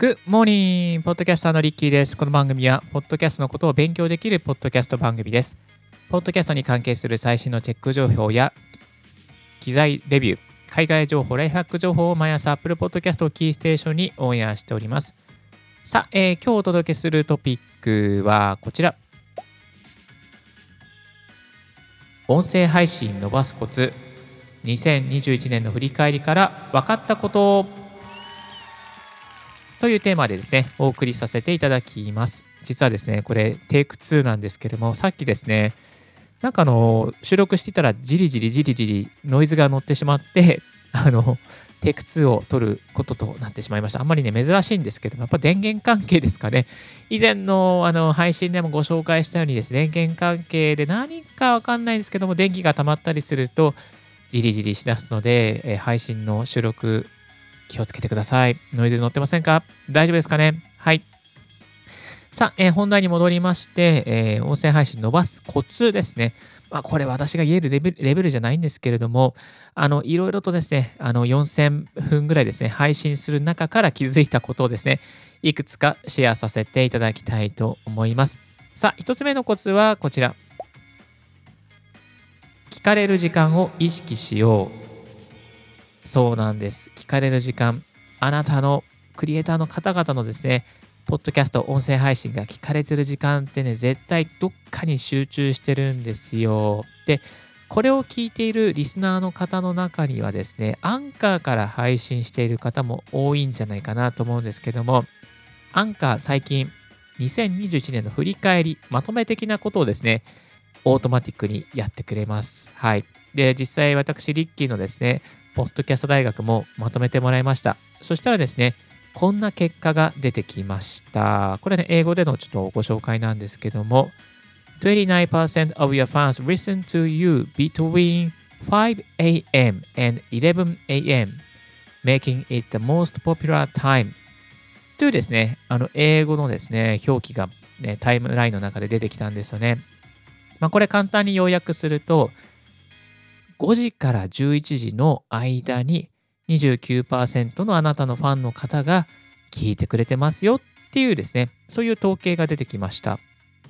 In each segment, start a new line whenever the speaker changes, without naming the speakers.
グモーニンポッドキャスターのリッキーです。この番組は、ポッドキャストのことを勉強できるポッドキャスト番組です。ポッドキャストに関係する最新のチェック情報や、機材レビュー、海外情報、ライフハック情報を毎朝 Apple Podcast をキーステーションにオンエアしております。さあ、えー、今日お届けするトピックはこちら。音声配信伸ばすコツ2021年の振り返りから分かったことというテーマでですね、お送りさせていただきます。実はですね、これテイク2なんですけども、さっきですね、なんかあの、収録していたらじりじりじりじりノイズが乗ってしまって、あの、テイク2を取ることとなってしまいました。あんまりね、珍しいんですけども、やっぱ電源関係ですかね。以前のあの配信でもご紹介したようにですね、電源関係で何かわかんないんですけども、電気が溜まったりすると、じりじりしだすので、え配信の収録気をつけてください。ノイズ乗ってませんか？大丈夫ですかね？はい。さあ、えー、本題に戻りまして、えー、音声配信伸ばすコツですね。まあ、これ私が言えるレベルレベルじゃないんですけれども、あの、いろいろとですね、あの、4000分ぐらいですね、配信する中から気づいたことをですね、いくつかシェアさせていただきたいと思います。さあ、一つ目のコツはこちら。聞かれる時間を意識しよう。そうなんです。聞かれる時間、あなたのクリエイターの方々のですね、ポッドキャスト、音声配信が聞かれてる時間ってね、絶対どっかに集中してるんですよ。で、これを聞いているリスナーの方の中にはですね、アンカーから配信している方も多いんじゃないかなと思うんですけども、アンカー最近、2021年の振り返り、まとめ的なことをですね、オートマティックにやってくれます。はい。で、実際私、リッキーのですね、ポッドキャスト大学もまとめてもらいました。そしたらですね、こんな結果が出てきました。これね、英語でのちょっとご紹介なんですけども、29% of your fans listen to you between 5 a.m. and 11 a.m., making it the most popular time というですね、あの英語のですね、表記が、ね、タイムラインの中で出てきたんですよね。まあ、これ簡単に要約すると、5時から11時の間に29%のあなたのファンの方が聞いてくれてますよっていうですね、そういう統計が出てきました。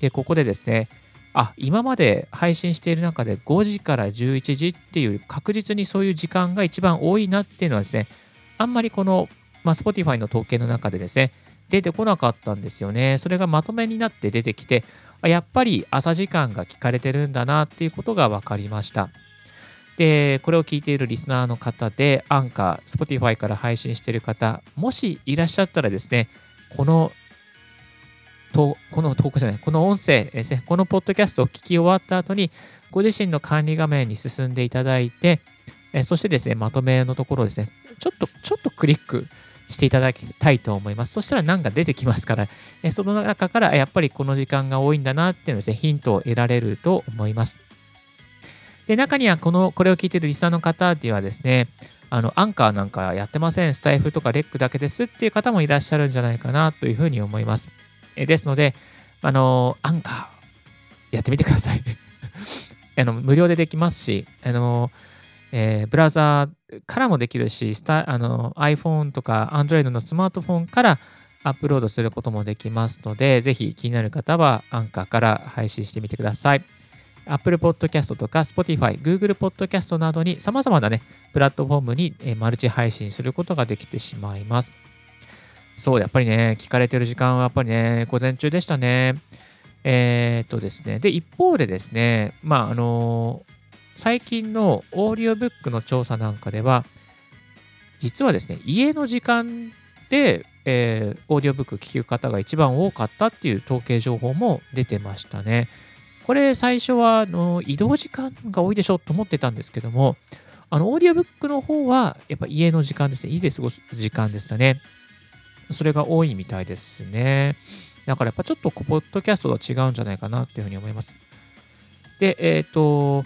で、ここでですね、あ、今まで配信している中で5時から11時っていう確実にそういう時間が一番多いなっていうのはですね、あんまりこの、まあ、Spotify の統計の中でですね、出てこなかったんですよね。それがまとめになって出てきて、やっぱり朝時間が聞かれてるんだなっていうことが分かりました。で、これを聞いているリスナーの方で、アンカー、Spotify から配信している方、もしいらっしゃったらですね、このとこの投稿じゃない、この音声ですね、このポッドキャストを聞き終わった後に、ご自身の管理画面に進んでいただいて、えそしてですね、まとめのところですね、ちょっと、ちょっとクリックしていただきたいと思います。そしたら何か出てきますから、えその中からやっぱりこの時間が多いんだなっていうのですね、ヒントを得られると思います。で、中にはこの、これを聞いているリスナーの方ではですね、あの、アンカーなんかやってません、スタイフとかレックだけですっていう方もいらっしゃるんじゃないかなというふうに思います。えですので、あの、アンカーやってみてください。あの無料でできますし、あの、えー、ブラウザーからもできるし、スタあの iPhone とか Android のスマートフォンからアップロードすることもできますので、ぜひ気になる方はアンカーから配信してみてください。Apple Podcast とか Spotify、Google Podcast などに様々なね、プラットフォームにマルチ配信することができてしまいます。そう、やっぱりね、聞かれてる時間はやっぱりね、午前中でしたね。えー、っとですね、で、一方でですね、まあ、あの最近のオーディオブックの調査なんかでは、実はですね、家の時間で、えー、オーディオブック聞く方が一番多かったっていう統計情報も出てましたね。これ最初はあの移動時間が多いでしょと思ってたんですけども、あのオーディオブックの方はやっぱ家の時間ですね。家で過ごす時間でしたね。それが多いみたいですね。だからやっぱちょっとポッドキャストとは違うんじゃないかなっていうふうに思います。で、えっ、ー、と、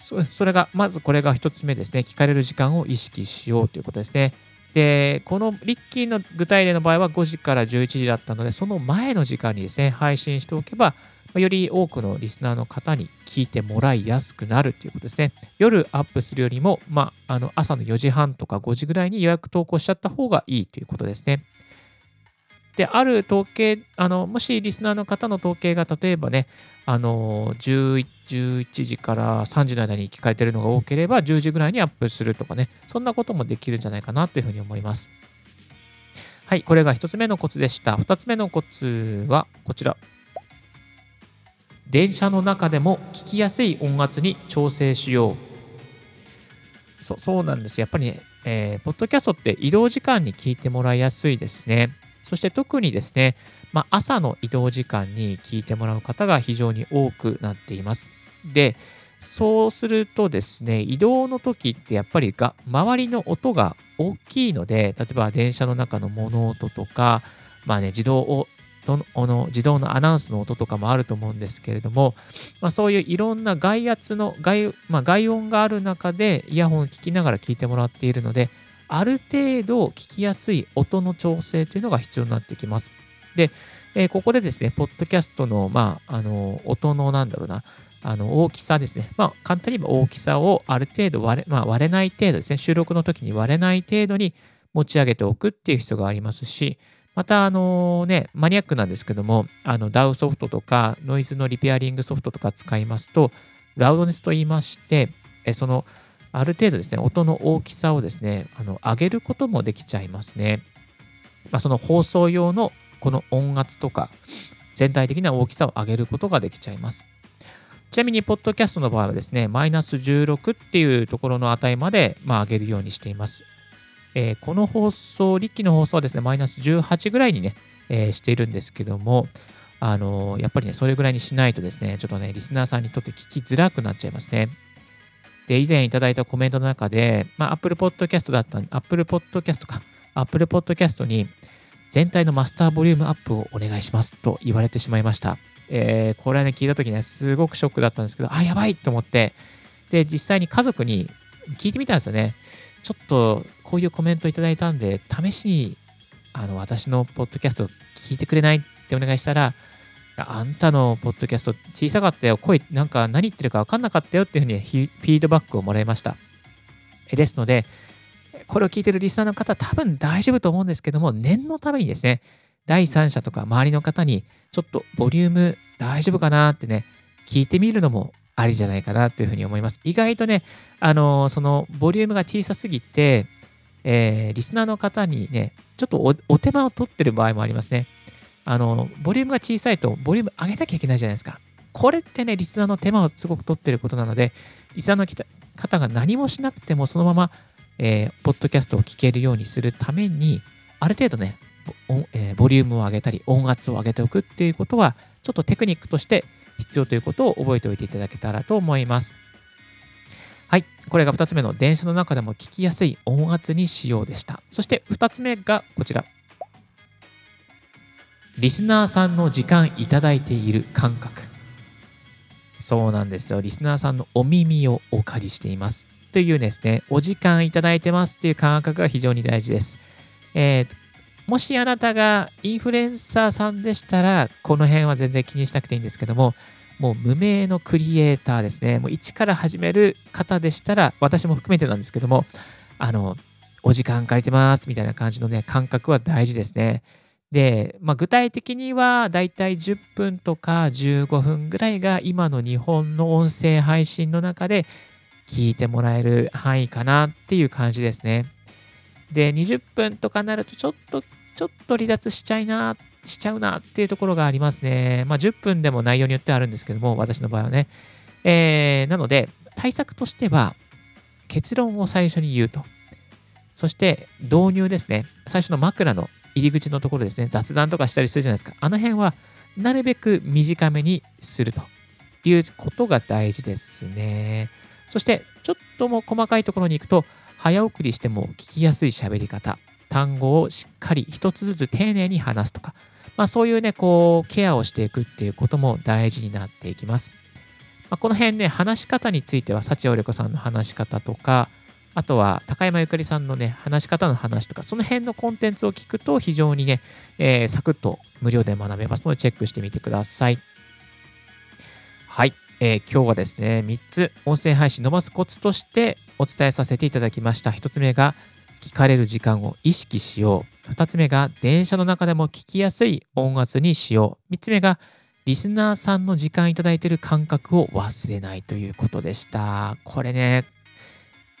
それが、まずこれが1つ目ですね。聞かれる時間を意識しようということですね。で、このリッキーの具体例の場合は5時から11時だったので、その前の時間にですね、配信しておけば、より多くのリスナーの方に聞いてもらいやすくなるということですね。夜アップするよりも、まあ、あの朝の4時半とか5時ぐらいに予約投稿しちゃった方がいいということですね。で、ある統計、あのもしリスナーの方の統計が例えばね、あの 11, 11時から3時の間に聞かれているのが多ければ、10時ぐらいにアップするとかね、そんなこともできるんじゃないかなというふうに思います。はい、これが1つ目のコツでした。2つ目のコツはこちら。電車の中でも聞きやすい音圧に調整しよう。そそうなんです。やっぱりね、えー、ポッドキャストって移動時間に聞いてもらいやすいですね。そして特にですね、まあ、朝の移動時間に聞いてもらう方が非常に多くなっています。で、そうするとですね、移動の時ってやっぱりが周りの音が大きいので、例えば電車の中の物音とか、まあね、自動どの自動のアナウンスの音とかもあると思うんですけれども、まあ、そういういろんな外圧の外,、まあ、外音がある中でイヤホンを聞きながら聞いてもらっているので、ある程度聞きやすい音の調整というのが必要になってきます。で、えー、ここでですね、ポッドキャストの、まあ、あの、音の、なんだろうな、あの、大きさですね。まあ、簡単に言えば大きさをある程度割れ、まあ、割れない程度ですね、収録の時に割れない程度に持ち上げておくっていう必要がありますし、また、あのね、マニアックなんですけども、あの、DAW ソフトとか、ノイズのリペアリングソフトとか使いますと、ラウドネスと言いまして、えその、ある程度ですね、音の大きさをですね、あの上げることもできちゃいますね。まあ、その放送用のこの音圧とか、全体的な大きさを上げることができちゃいます。ちなみに、ポッドキャストの場合はですね、マイナス16っていうところの値まで、まあ、上げるようにしています。えー、この放送、リッキーの放送はですね、マイナス18ぐらいにね、えー、しているんですけども、あのー、やっぱりね、それぐらいにしないとですね、ちょっとね、リスナーさんにとって聞きづらくなっちゃいますね。で、以前いただいたコメントの中で、まあ、Apple Podcast だった Apple Podcast か、Apple Podcast に全体のマスターボリュームアップをお願いしますと言われてしまいました。えー、これはね、聞いたときね、すごくショックだったんですけど、あ、やばいと思って、で、実際に家族に聞いてみたんですよね。ちょっとこういうコメントいただいたんで、試しにあの私のポッドキャスト聞いてくれないってお願いしたら、あんたのポッドキャスト小さかったよ。声、なんか何言ってるか分かんなかったよっていうふうにフィードバックをもらいました。ですので、これを聞いてるリスナーの方、多分大丈夫と思うんですけども、念のためにですね、第三者とか周りの方に、ちょっとボリューム大丈夫かなってね、聞いてみるのもありじゃないかなというふうに思います。意外とね、あのー、そのボリュームが小さすぎて、えー、リスナーの方にね、ちょっとお手間を取ってる場合もありますね。あの、ボリュームが小さいと、ボリューム上げなきゃいけないじゃないですか。これってね、リスナーの手間をすごく取ってることなので、リスナーの方が何もしなくても、そのまま、えー、ポッドキャストを聞けるようにするために、ある程度ね、えー、ボリュームを上げたり、音圧を上げておくっていうことは、ちょっとテクニックとして必要ということを覚えておいていただけたらと思います。はい。これが2つ目の電車の中でも聞きやすい音圧にしようでした。そして2つ目がこちら。リスナーさんの時間いただいている感覚。そうなんですよ。リスナーさんのお耳をお借りしています。というですね、お時間いただいてますっていう感覚が非常に大事です。えー、もしあなたがインフルエンサーさんでしたら、この辺は全然気にしなくていいんですけども、もう無名のクリエイターですね、もう一から始める方でしたら、私も含めてなんですけども、あの、お時間借りてますみたいな感じのね、感覚は大事ですね。で、まあ、具体的にはだいたい10分とか15分ぐらいが今の日本の音声配信の中で聞いてもらえる範囲かなっていう感じですね。で、20分とかなるとちょっと、ちょっと離脱しちゃいな、しちゃうなっていうところがありますね。まあ、10分でも内容によってはあるんですけども、私の場合はね。えー、なので、対策としては、結論を最初に言うと。そして、導入ですね。最初の枕の入り口のところですね、雑談とかしたりするじゃないですか。あの辺は、なるべく短めにするということが大事ですね。そして、ちょっとも細かいところに行くと、早送りしても聞きやすい喋り方、単語をしっかり一つずつ丁寧に話すとか、まあそういうね、こう、ケアをしていくっていうことも大事になっていきます。まあ、この辺ね、話し方については、幸織子さんの話し方とか、あとは高山ゆかりさんのね、話し方の話とか、その辺のコンテンツを聞くと非常にね、えー、サクッと無料で学べますので、チェックしてみてください。はい。えー、今日はですね、3つ音声配信伸ばすコツとしてお伝えさせていただきました。1つ目が、聞かれる時間を意識しよう。2つ目が、電車の中でも聞きやすい音圧にしよう。3つ目が、リスナーさんの時間いただいている感覚を忘れないということでした。これね、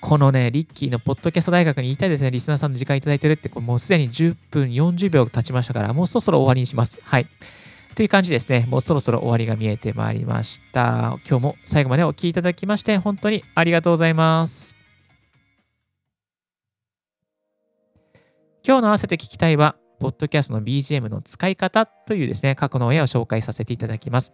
このね、リッキーのポッドキャスト大学に言いたいですね。リスナーさんの時間いただいてるって、これもうすでに10分40秒経ちましたから、もうそろそろ終わりにします。はい。という感じですね。もうそろそろ終わりが見えてまいりました。今日も最後までお聴きいただきまして、本当にありがとうございます。今日の合わせて聞きたいは、ポッドキャストの BGM の使い方というですね、過去の絵を紹介させていただきます。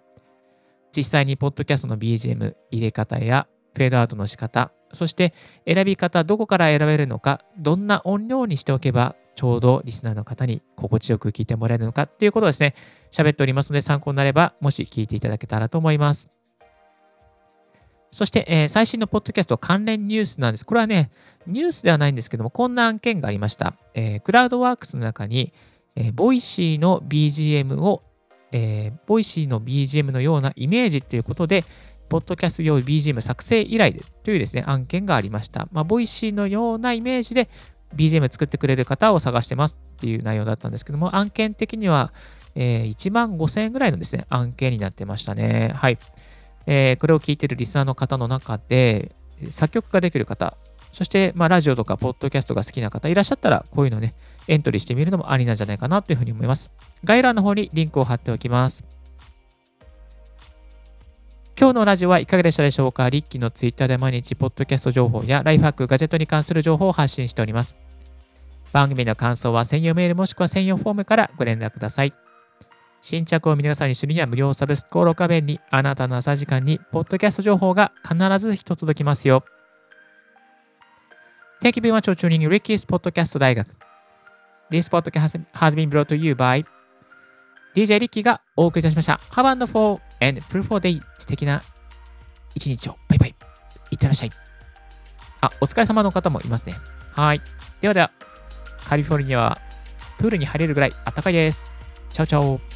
実際にポッドキャストの BGM 入れ方やフェードアウトの仕方、そして選び方、どこから選べるのか、どんな音量にしておけばちょうどリスナーの方に心地よく聞いてもらえるのかっていうことをですね、喋っておりますので参考になれば、もし聞いていただけたらと思います。そして、えー、最新のポッドキャスト関連ニュースなんです。これはね、ニュースではないんですけども、こんな案件がありました。えー、クラウドワークスの中に、えー、ボイシーの BGM を、えー、ボイシーの BGM のようなイメージっていうことで、ポッドキャスト用 BGM 作成依頼というですね、案件がありました。まあ、ボイシーのようなイメージで BGM 作ってくれる方を探してますっていう内容だったんですけども、案件的には、えー、1万5000円ぐらいのですね、案件になってましたね。はい。えー、これを聞いてるリスナーの方の中で、作曲ができる方、そして、まあ、ラジオとかポッドキャストが好きな方いらっしゃったら、こういうのね、エントリーしてみるのもありなんじゃないかなというふうに思います。概要欄の方にリンクを貼っておきます。今日のラジオはいかがでしたでしょうか？リッキーのツイッターで毎日ポッドキャスト情報やライフハック、ガジェットに関する情報を発信しております。番組の感想は専用メールもしくは専用フォームからご連絡ください。新着を皆さんにするには無料サブスク登録画面にあなたの朝時間にポッドキャスト情報が必ず一届きますよ。Thank you very much for tuning in Ricky's Podcast 大学。This podcast has been brought to you by DJ リッキーがお送りいたしました。Have a wonderful and fruitful day 素敵な一日を。バイバイ。いってらっしゃい。あ、お疲れ様の方もいますね。はい。ではでは、カリフォルニアはプールに入れるぐらい暖かいです。チャオチャオ。